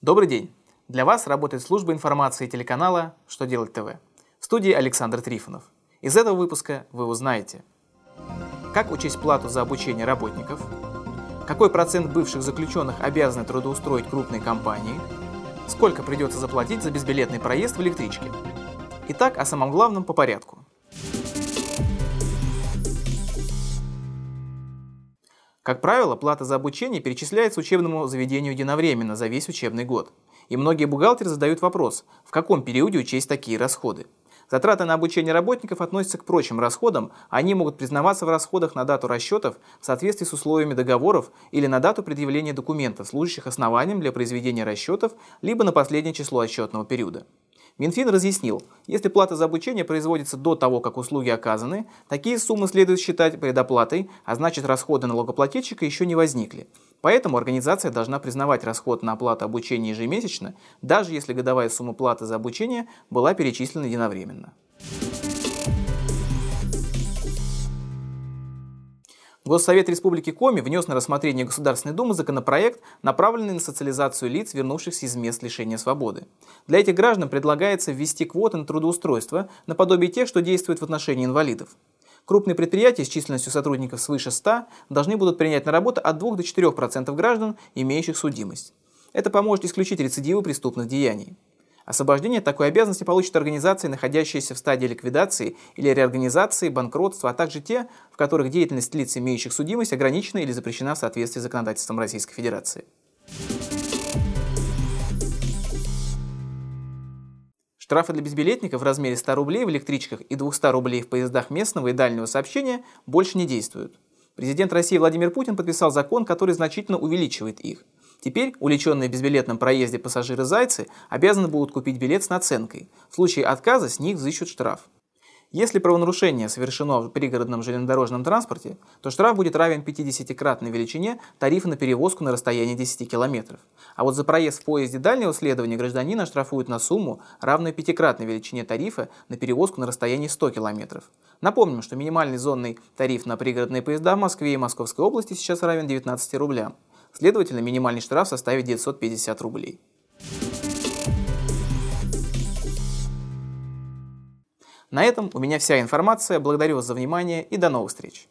Добрый день! Для вас работает служба информации телеканала «Что делать ТВ». В студии Александр Трифонов. Из этого выпуска вы узнаете, как учесть плату за обучение работников, какой процент бывших заключенных обязаны трудоустроить крупные компании, сколько придется заплатить за безбилетный проезд в электричке. Итак, о самом главном по порядку. Как правило, плата за обучение перечисляется учебному заведению единовременно за весь учебный год. И многие бухгалтеры задают вопрос, в каком периоде учесть такие расходы. Затраты на обучение работников относятся к прочим расходам, они могут признаваться в расходах на дату расчетов в соответствии с условиями договоров или на дату предъявления документов, служащих основанием для произведения расчетов, либо на последнее число отчетного периода. Минфин разъяснил, если плата за обучение производится до того, как услуги оказаны, такие суммы следует считать предоплатой, а значит расходы налогоплательщика еще не возникли. Поэтому организация должна признавать расход на оплату обучения ежемесячно, даже если годовая сумма платы за обучение была перечислена единовременно. Госсовет Республики Коми внес на рассмотрение Государственной Думы законопроект, направленный на социализацию лиц, вернувшихся из мест лишения свободы. Для этих граждан предлагается ввести квоты на трудоустройство, наподобие тех, что действуют в отношении инвалидов. Крупные предприятия с численностью сотрудников свыше 100 должны будут принять на работу от 2 до 4% граждан, имеющих судимость. Это поможет исключить рецидивы преступных деяний. Освобождение такой обязанности получат организации, находящиеся в стадии ликвидации или реорганизации, банкротства, а также те, в которых деятельность лиц, имеющих судимость, ограничена или запрещена в соответствии с законодательством Российской Федерации. Штрафы для безбилетников в размере 100 рублей в электричках и 200 рублей в поездах местного и дальнего сообщения больше не действуют. Президент России Владимир Путин подписал закон, который значительно увеличивает их. Теперь уличенные в безбилетном проезде пассажиры-зайцы обязаны будут купить билет с наценкой. В случае отказа с них взыщут штраф. Если правонарушение совершено в пригородном железнодорожном транспорте, то штраф будет равен 50-кратной величине тарифа на перевозку на расстоянии 10 км. А вот за проезд в поезде дальнего следования гражданина штрафуют на сумму, равную пятикратной величине тарифа на перевозку на расстоянии 100 км. Напомним, что минимальный зонный тариф на пригородные поезда в Москве и Московской области сейчас равен 19 рублям. Следовательно, минимальный штраф составит 950 рублей. На этом у меня вся информация. Благодарю вас за внимание и до новых встреч.